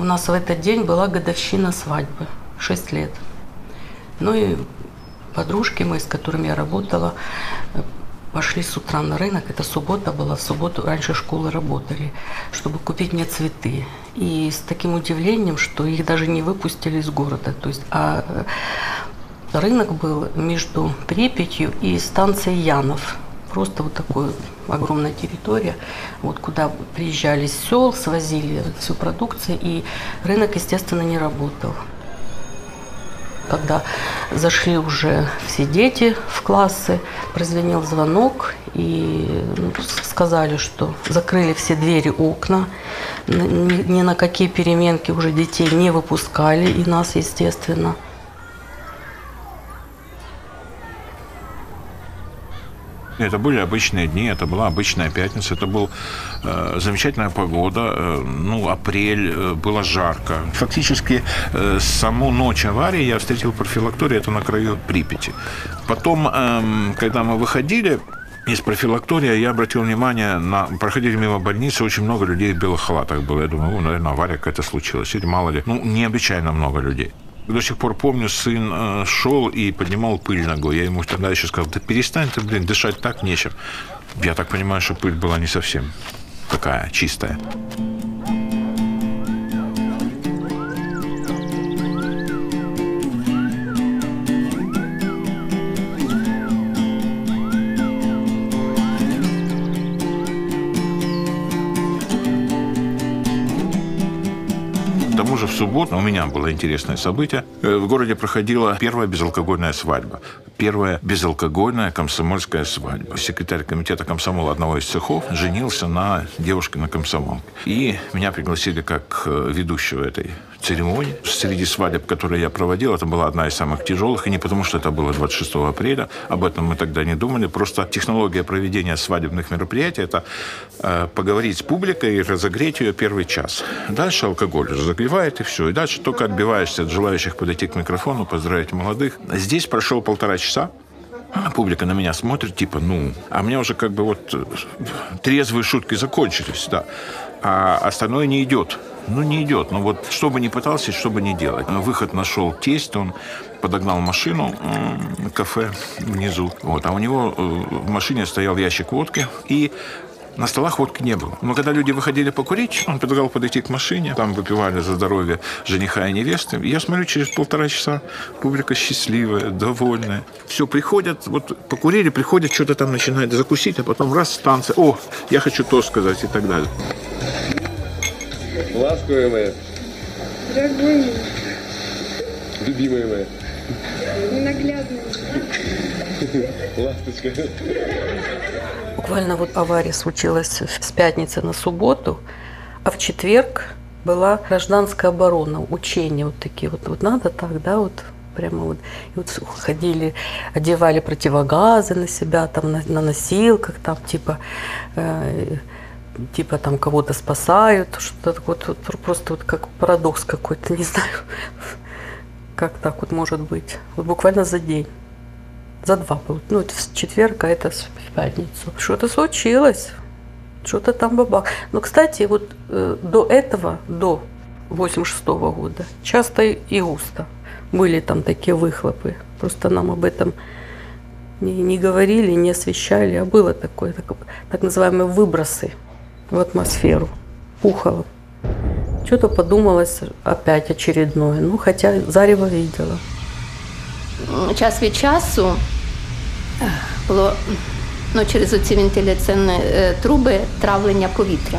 у нас в этот день была годовщина свадьбы, 6 лет. Ну и подружки мы, с которыми я работала, пошли с утра на рынок, это суббота была, в субботу раньше школы работали, чтобы купить мне цветы. И с таким удивлением, что их даже не выпустили из города. То есть, а э, рынок был между Припятью и станцией Янов. Просто вот такая огромная территория, вот куда приезжали с сел, свозили всю продукцию, и рынок, естественно, не работал когда зашли уже все дети в классы, прозвенел звонок и ну, сказали, что закрыли все двери, окна, ни на какие переменки уже детей не выпускали, и нас, естественно. Это были обычные дни, это была обычная пятница, это была э, замечательная погода, э, ну, апрель, э, было жарко. Фактически э, саму ночь аварии я встретил профилактории, это на краю Припяти. Потом, э, когда мы выходили, из профилактория я обратил внимание на... Проходили мимо больницы, очень много людей в белых халатах было. Я думаю, наверное, авария какая-то случилась. Или мало ли. Ну, необычайно много людей. До сих пор помню, сын э, шел и поднимал пыль ногой. Я ему тогда еще сказал, да перестань ты, блин, дышать так нечем. Я так понимаю, что пыль была не совсем такая чистая. Субботу у меня было интересное событие. Э, в городе проходила первая безалкогольная свадьба. Первая безалкогольная комсомольская свадьба. Секретарь комитета комсомола одного из цехов женился на девушке на комсомолке. И меня пригласили как э, ведущего этой церемонии. Среди свадеб, которые я проводил, это была одна из самых тяжелых. И не потому, что это было 26 апреля. Об этом мы тогда не думали. Просто технология проведения свадебных мероприятий – это э, поговорить с публикой и разогреть ее первый час. Дальше алкоголь разогревает, и все. И дальше только отбиваешься от желающих подойти к микрофону, поздравить молодых. Здесь прошел полтора часа. Публика на меня смотрит, типа, ну, а мне уже как бы вот э, трезвые шутки закончились, да. А остальное не идет ну, не идет. Ну, вот что бы ни пытался, что бы ни делать. Выход нашел тесть, он подогнал машину, кафе внизу. Вот, а у него э, в машине стоял ящик водки, и на столах водки не было. Но когда люди выходили покурить, он предлагал подойти к машине, там выпивали за здоровье жениха и невесты. я смотрю, через полтора часа публика счастливая, довольная. Все, приходят, вот покурили, приходят, что-то там начинают закусить, а потом раз станция, о, я хочу то сказать и так далее. Ласковая моя. Дорогой Любимая моя. Ненаглядная. Ласточка. Буквально вот авария случилась с пятницы на субботу, а в четверг была гражданская оборона, учения вот такие вот, вот надо так, да, вот прямо вот, и вот ходили, одевали противогазы на себя, там на, на носилках, там типа э, типа там кого-то спасают, что-то вот, вот просто вот как парадокс какой-то, не знаю, как так вот может быть. Вот буквально за день, за два, ну в четверг, а это в пятницу. Что-то случилось, что-то там бабах. Но, кстати, вот э, до этого, до 86 -го года, часто и густо были там такие выхлопы. Просто нам об этом не, не говорили, не освещали, а было такое, так, так называемые выбросы в атмосферу. Пухало. Что-то подумалось опять очередное. Ну, хотя зарево видела. Час від часу було ну, через оці вентиляційні е, труби травлення повітря.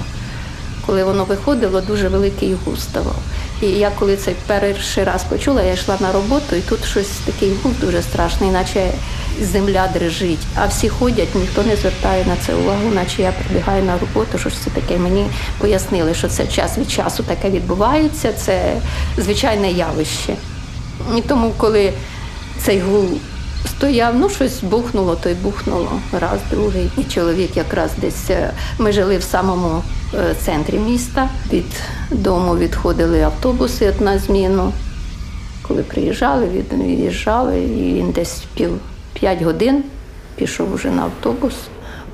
Коли воно виходило, дуже великий гул ставав. І я коли це перший раз почула, я йшла на роботу, і тут щось такий гул дуже страшний, наче земля дрижить. А всі ходять, ніхто не звертає на це увагу, наче я прибігаю на роботу. Що це таке? Мені пояснили, що це час від часу таке відбувається, це звичайне явище. І тому, коли цей гул стояв, ну щось бухнуло, то й бухнуло. Раз, другий. І чоловік якраз десь е, ми жили в самому е, центрі міста. Від дому відходили автобуси на зміну. Коли приїжджали, від'їжджали, і він десь пів п'ять годин пішов вже на автобус.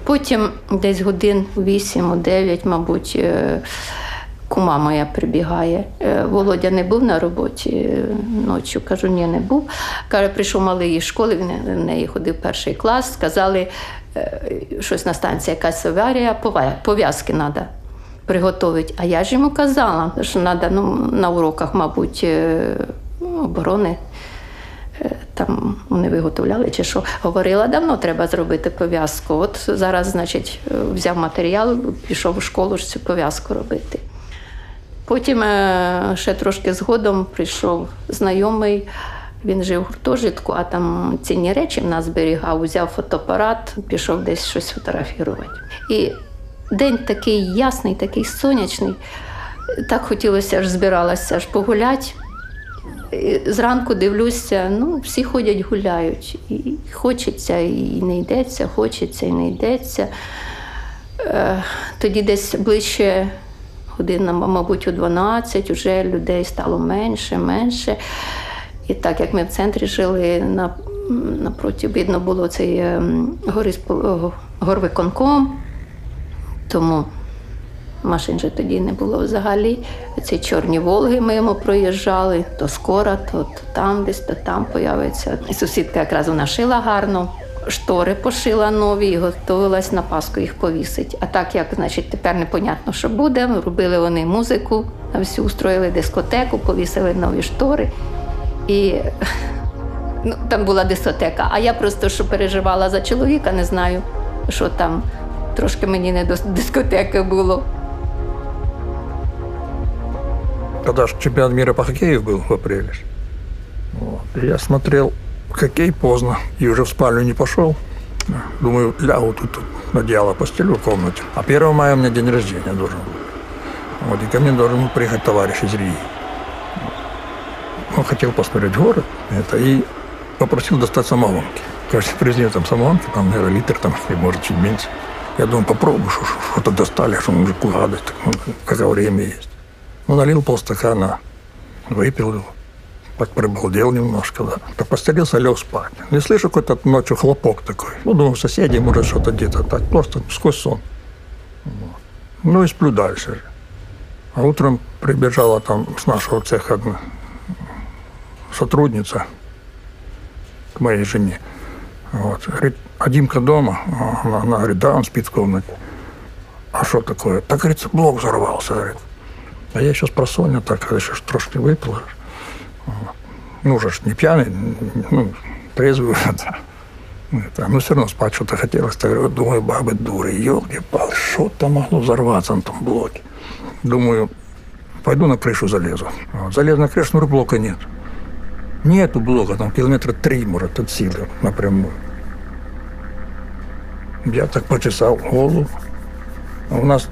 Потім десь годин 8-9, мабуть, е, Кума моя прибігає. Е, Володя не був на роботі е, ночі. Кажу, ні, не був. Каже, прийшов малий із школи, він в неї ходив перший клас. Сказали, е, щось на станції якась аварія, пов'язки треба приготувати. А я ж йому казала, що треба ну, на уроках, мабуть, ну, оборони. Там вони виготовляли чи що. Говорила, давно треба зробити пов'язку. От зараз, значить, взяв матеріал, пішов у школу ж цю пов'язку робити. Потім е, ще трошки згодом прийшов знайомий. Він жив в гуртожитку, а там цінні речі в нас зберігав, взяв фотоапарат, пішов десь щось фотографувати. І день такий ясний, такий сонячний. Так хотілося аж збиралася аж погуляти. І Зранку дивлюся, ну, всі ходять, гуляють. І хочеться, і не йдеться, хочеться, і не йдеться. Е, Тоді десь ближче година, мабуть, у 12, вже людей стало менше, менше. І так як ми в центрі жили, на, напроти видно було цей ем, горвиконком, тому машин же тоді не було взагалі. Ці чорні Волги мимо проїжджали, то скоро, то, то там десь, то там появиться. Сусідка якраз вона шила гарно. Штори пошила нові і готувалась на Пасху їх повісить. А так як, значить, тепер непонятно, що буде. Робили вони музику, на всю устроїли дискотеку, повісили нові штори. І ну, там була дискотека. А я просто що переживала за чоловіка, не знаю, що там трошки мені не до дискотеки було. когда же чемпионат мира по хоккею был в апреле. Вот. Я смотрел хоккей поздно и уже в спальню не пошел. Думаю, лягу тут, тут одеяло постелю в комнате. А 1 мая у меня день рождения должен был. Вот, и ко мне должен приехать товарищ из Риги. Он хотел посмотреть город это, и попросил достать самогонки. Кажется, привезли там самогонки, там, наверное, литр, там, или может чуть меньше. Я думаю, попробую, что- что- что-то достали, что мужику гадость, ну, какое время есть. Ну, налил полстакана, выпил его. Так прибалдел немножко, да. Так постелился, лег спать. Не слышу какой-то ночью хлопок такой. Ну, думаю, соседи, может, что-то где-то так. Просто сквозь сон. Ну, и сплю дальше. А утром прибежала там с нашего цеха сотрудница к моей жене. Вот. Говорит, а Димка дома? Она, она говорит, да, он спит в комнате. А что такое? Так, говорится, блок взорвался, говорит. А я еще с просонья так, еще трошки выпил. Ну, уже не пьяный, ну, трезвый. Да. Это, ну, все равно спать что-то хотелось. Так, думаю, бабы дуры, елки-палы, что там могло взорваться на том блоке? Думаю, пойду на крышу залезу. Вот. Залез на крышу, смотрю, блока нет. Нету блока, там километра три, может, от силы напрямую. Я так почесал голову. А У нас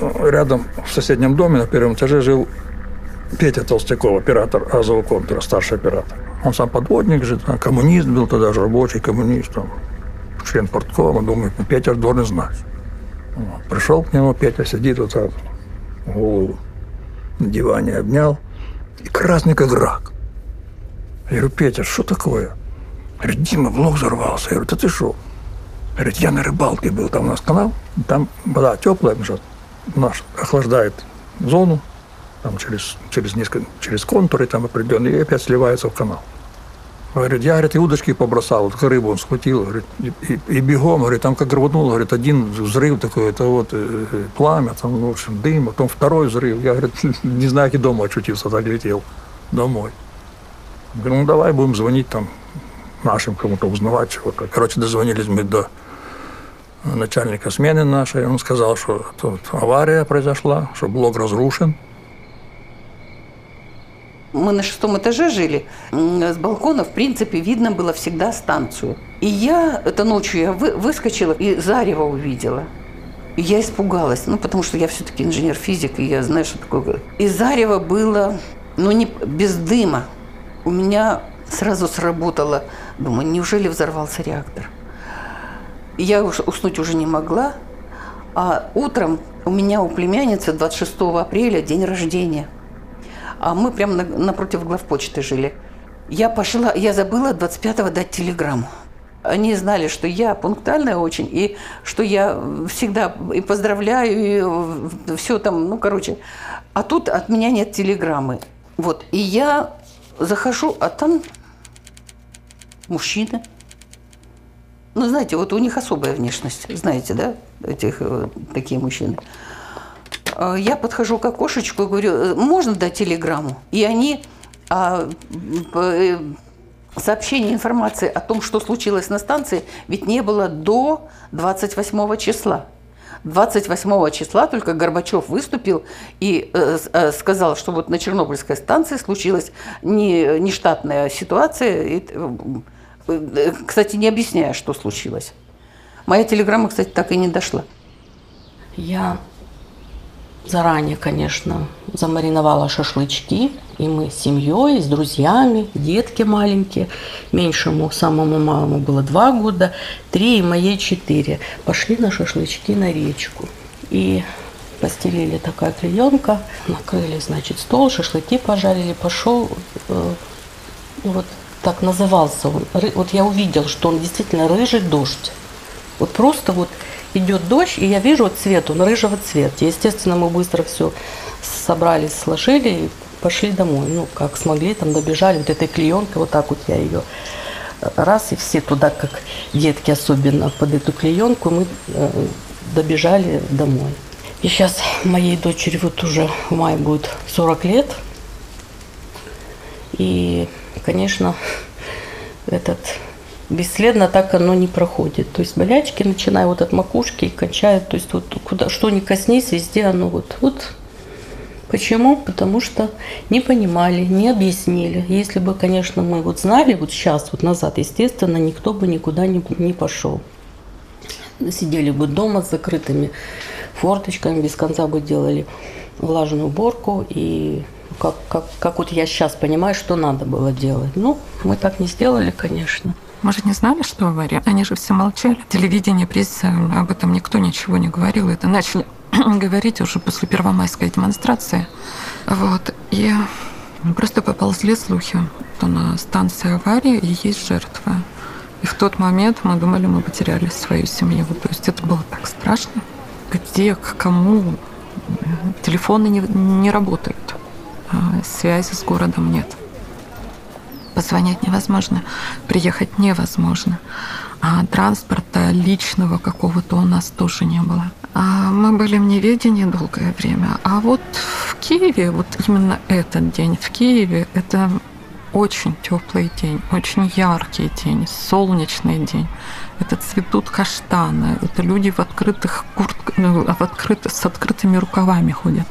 э, рядом в соседнем доме на первом этаже жил Петя Толстяков, оператор азового контура, старший оператор. Он сам подводник же, там, коммунист был тогда же, рабочий коммунист, там, член порткома. Думаю, ну, Петя должен знать. Вот. Пришел к нему, Петя сидит вот так, голову на диване обнял, и красный как рак. Я говорю, Петя, что такое? Говорит, Дима, блок взорвался. Я говорю, да ты что? Говорит, я на рыбалке был, там у нас канал, там вода теплая, наш охлаждает зону, там через, через, несколько, через контуры там определенные, и опять сливается в канал. Говорит, я, говорит, и удочки побросал, вот рыбу он схватил, говорит, и, и- и бегом, говорит, там как рвануло, говорит, один взрыв такой, это вот э, э, пламя, там, ну, в общем, дым, потом второй взрыв. Я, говорит, не знаю, как дома очутился, так летел домой. Говорю, ну давай будем звонить там нашим кому-то узнавать чего-то. Короче, дозвонились мы до начальника смены нашей. Он сказал, что тут авария произошла, что блок разрушен. Мы на шестом этаже жили. С балкона, в принципе, видно было всегда станцию. И я, это ночью я вы- выскочила и зарево увидела. И я испугалась, ну, потому что я все-таки инженер-физик, и я знаю, что такое. И зарево было, ну, не без дыма. У меня сразу сработало. Думаю, неужели взорвался реактор? Я уж уснуть уже не могла. А утром у меня у племянницы 26 апреля день рождения. А мы прямо на- напротив главпочты жили. Я пошла, я забыла 25-го дать телеграмму. Они знали, что я пунктуальная очень, и что я всегда и поздравляю, и все там, ну, короче. А тут от меня нет телеграммы. Вот, и я захожу, а там мужчина. Ну, знаете, вот у них особая внешность, знаете, да, этих э, такие мужчины. А Я подхожу к окошечку и говорю, «Э, можно дать телеграмму? И они а, э, сообщение информации о том, что случилось на станции, ведь не было до 28 числа. 28 числа только Горбачев выступил и э, э, сказал, что вот на Чернобыльской станции случилась не, нештатная ситуация. И, э, э, кстати, не объясняя, что случилось. Моя телеграмма, кстати, так и не дошла. Я заранее, конечно, замариновала шашлычки, и мы с семьей, с друзьями, детки маленькие. Меньшему, самому малому было два года, три и моей четыре. Пошли на шашлычки на речку. И постелили такая клеенка, накрыли, значит, стол, шашлыки пожарили, пошел, э, ну вот так назывался он. Ры- Вот я увидел, что он действительно рыжий дождь. Вот просто вот идет дождь, и я вижу цвет, он рыжего цвета. Естественно, мы быстро все собрались, сложили и пошли домой. Ну, как смогли, там добежали вот этой клеенкой, вот так вот я ее раз, и все туда, как детки особенно, под эту клеенку, мы э, добежали домой. И сейчас моей дочери вот уже в мае будет 40 лет. И, конечно, этот бесследно так оно не проходит. То есть болячки, начиная вот от макушки и кончая, то есть вот куда, что ни коснись, везде оно вот, вот. Почему? Потому что не понимали, не объяснили. Если бы, конечно, мы вот знали, вот сейчас, вот назад, естественно, никто бы никуда не, не пошел. Сидели бы дома с закрытыми форточками, без конца бы делали влажную уборку и как, как, как вот я сейчас понимаю, что надо было делать. Ну, мы так не сделали, конечно. Мы же не знали, что авария. Они же все молчали. Телевидение, пресса, об этом никто ничего не говорил. Это начали говорить уже после первомайской демонстрации. Вот. И просто поползли слухи, что на станции аварии и есть жертвы. И в тот момент мы думали, мы потеряли свою семью. То есть это было так страшно. Где, к кому? Телефоны не, не работают. А Связи с городом нет позвонить невозможно, приехать невозможно. А транспорта личного какого-то у нас тоже не было. А мы были в неведении долгое время. А вот в Киеве, вот именно этот день в Киеве, это очень теплый день, очень яркий день, солнечный день. Это цветут каштаны, это люди в открытых куртках, ну, в открыт- с открытыми рукавами ходят.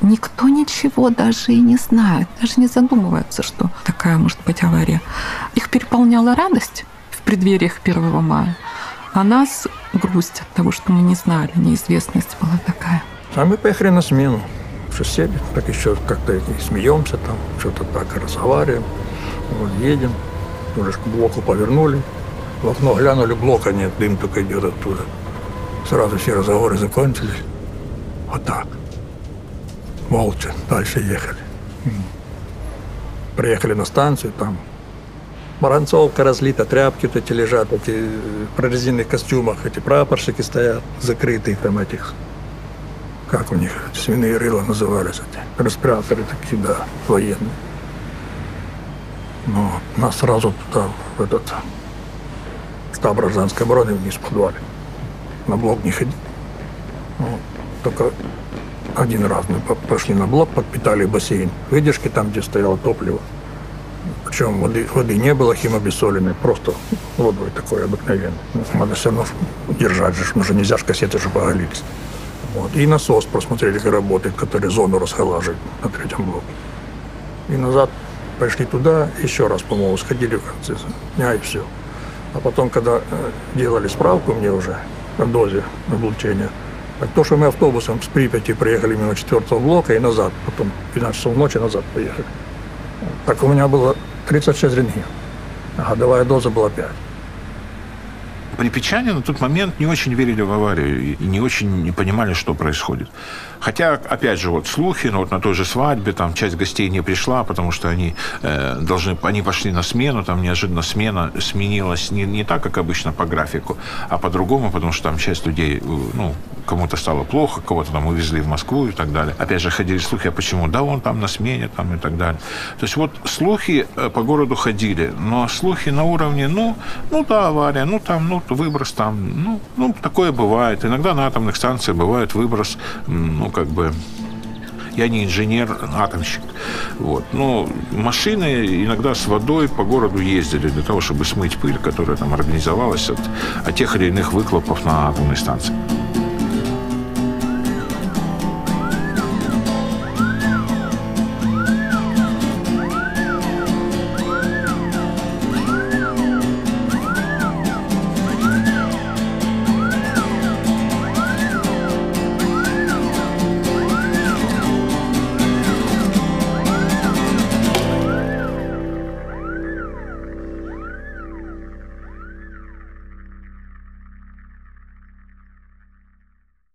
Никто ничего даже и не знает, даже не задумывается, что такая может быть авария. Их переполняла радость в преддвериях 1 мая, а нас грусть от того, что мы не знали, неизвестность была такая. А мы поехали на смену. Что сели, так еще как-то смеемся там, что-то так разговариваем. Вот едем, уже к блоку повернули. В окно глянули, блока нет, дым только идет оттуда. Сразу все разговоры закончились. Вот так. Молча дальше ехали. Приехали на станцию, там Баранцовка разлита, тряпки вот эти лежат, эти э, в прорезиненных костюмах, эти прапорщики стоят, закрытые там этих, как у них, свиные рыла назывались эти, респираторы такие, да, военные. Но нас сразу туда, в этот штаб гражданской обороны вниз в. На блок не ходи. Ну, только один раз мы по- пошли на блок, подпитали бассейн. Выдержки там, где стояло топливо. Причем воды, воды не было химобессоленной, просто водой такой обыкновенной. Ну, Надо все равно держать же, что нельзя же кассеты же поголились. Вот. И насос просмотрели, как работает, который зону расхолаживает на третьем блоке. И назад пошли туда, еще раз, по-моему, сходили в конце дня и все. А потом, когда э, делали справку мне уже о дозе облучения, так то, что мы автобусом с Припяти приехали мимо четвертого блока и назад, потом в 12 часов ночи назад поехали. Так у меня было 36 рентген, а годовая доза была 5. Припечане на тот момент не очень верили в аварию и не очень не понимали, что происходит. Хотя, опять же, вот слухи, ну, вот на той же свадьбе, там часть гостей не пришла, потому что они э, должны, они пошли на смену, там неожиданно смена сменилась не, не так, как обычно по графику, а по-другому, потому что там часть людей, э, ну, кому-то стало плохо, кого-то там увезли в Москву и так далее. Опять же, ходили слухи, а почему? Да, он там на смене, там и так далее. То есть вот слухи э, по городу ходили, но слухи на уровне, ну, ну да, авария, ну там, ну, выброс там, ну, ну такое бывает. Иногда на атомных станциях бывает выброс, ну, как бы я не инженер, атомщик. Вот. Но машины иногда с водой по городу ездили для того, чтобы смыть пыль, которая там организовалась от, от тех или иных выхлопов на атомной станции.